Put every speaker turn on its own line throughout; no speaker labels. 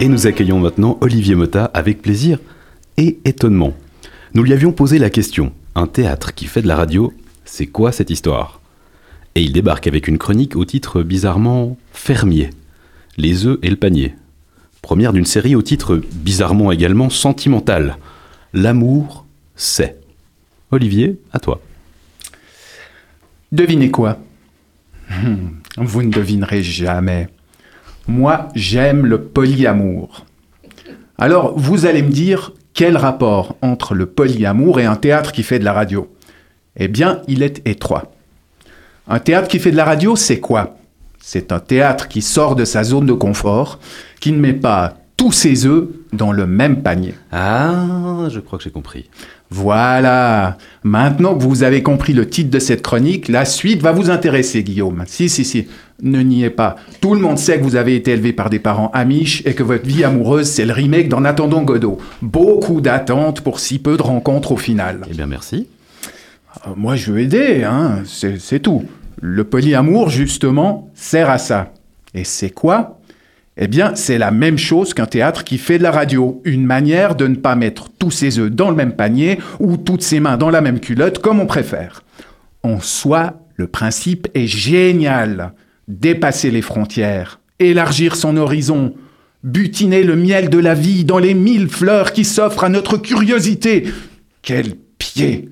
Et nous accueillons maintenant Olivier Mota avec plaisir et étonnement. Nous lui avions posé la question un théâtre qui fait de la radio, c'est quoi cette histoire? Et il débarque avec une chronique au titre bizarrement fermier Les œufs et le panier. Première d'une série au titre bizarrement également sentimental L'amour, c'est. Olivier, à toi.
Devinez quoi? Hmm, Vous ne devinerez jamais. Moi, j'aime le polyamour. Alors, vous allez me dire, quel rapport entre le polyamour et un théâtre qui fait de la radio? Eh bien, il est étroit. Un théâtre qui fait de la radio, c'est quoi? C'est un théâtre qui sort de sa zone de confort, qui ne met pas tous ses œufs dans le même panier.
Ah, je crois que j'ai compris.
Voilà. Maintenant que vous avez compris le titre de cette chronique, la suite va vous intéresser, Guillaume. Si, si, si. Ne niez pas. Tout le monde sait que vous avez été élevé par des parents amiches et que votre vie amoureuse, c'est le remake d'En attendant Godot. Beaucoup d'attentes pour si peu de rencontres au final.
Eh bien, merci.
Euh, moi, je veux aider, hein. C'est tout. Le polyamour, justement, sert à ça. Et c'est quoi eh bien, c'est la même chose qu'un théâtre qui fait de la radio. Une manière de ne pas mettre tous ses œufs dans le même panier ou toutes ses mains dans la même culotte, comme on préfère. En soi, le principe est génial. Dépasser les frontières, élargir son horizon, butiner le miel de la vie dans les mille fleurs qui s'offrent à notre curiosité. Quel pied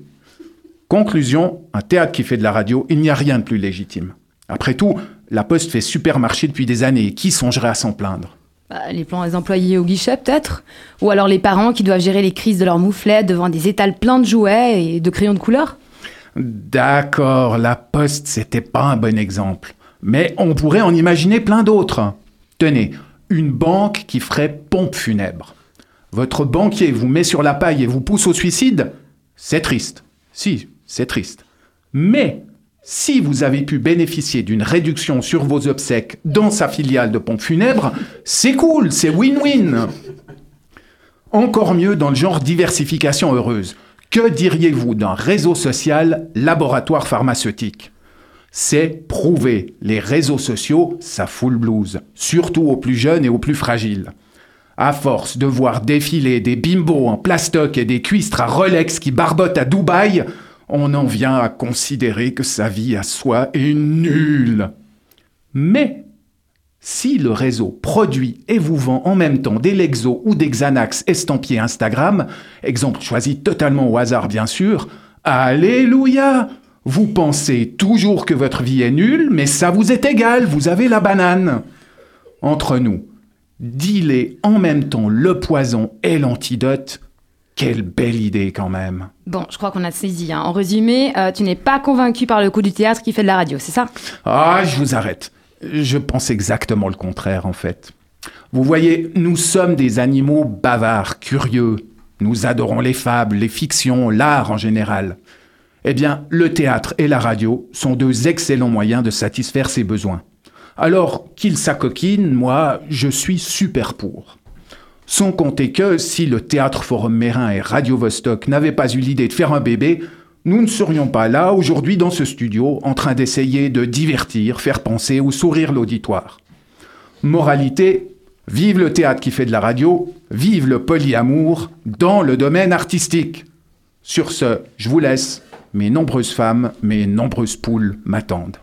Conclusion, un théâtre qui fait de la radio, il n'y a rien de plus légitime. Après tout, la Poste fait supermarché depuis des années. Qui songerait à s'en plaindre?
Bah, Les plans des employés au guichet, peut-être Ou alors les parents qui doivent gérer les crises de leurs mouflets devant des étals pleins de jouets et de crayons de couleur?
D'accord, la Poste, c'était pas un bon exemple. Mais on pourrait en imaginer plein d'autres. Tenez, une banque qui ferait pompe funèbre. Votre banquier vous met sur la paille et vous pousse au suicide? C'est triste. Si, c'est triste. Mais si vous avez pu bénéficier d'une réduction sur vos obsèques dans sa filiale de pompe funèbre, c'est cool, c'est win-win. Encore mieux dans le genre diversification heureuse. Que diriez-vous d'un réseau social laboratoire pharmaceutique? C'est prouvé. Les réseaux sociaux, ça fout le blues, surtout aux plus jeunes et aux plus fragiles. À force de voir défiler des bimbos en plastoc et des cuistres à Rolex qui barbotent à Dubaï, on en vient à considérer que sa vie à soi est nulle. Mais si le réseau produit et vous vend en même temps des Lexo ou des Xanax estampillés Instagram, exemple choisi totalement au hasard bien sûr, Alléluia Vous pensez toujours que votre vie est nulle, mais ça vous est égal, vous avez la banane. Entre nous, dealer en même temps le poison et l'antidote, quelle belle idée quand même.
Bon, je crois qu'on a saisi. Hein. En résumé, euh, tu n'es pas convaincu par le coup du théâtre qui fait de la radio, c'est ça?
Ah, je vous arrête. Je pense exactement le contraire en fait. Vous voyez, nous sommes des animaux bavards, curieux. Nous adorons les fables, les fictions, l'art en général. Eh bien, le théâtre et la radio sont deux excellents moyens de satisfaire ces besoins. Alors qu'ils s'acoquinent, moi, je suis super pour. Sans compter que si le Théâtre Forum Mérin et Radio Vostok n'avaient pas eu l'idée de faire un bébé, nous ne serions pas là aujourd'hui dans ce studio en train d'essayer de divertir, faire penser ou sourire l'auditoire. Moralité, vive le théâtre qui fait de la radio, vive le polyamour dans le domaine artistique. Sur ce, je vous laisse. Mes nombreuses femmes, mes nombreuses poules m'attendent.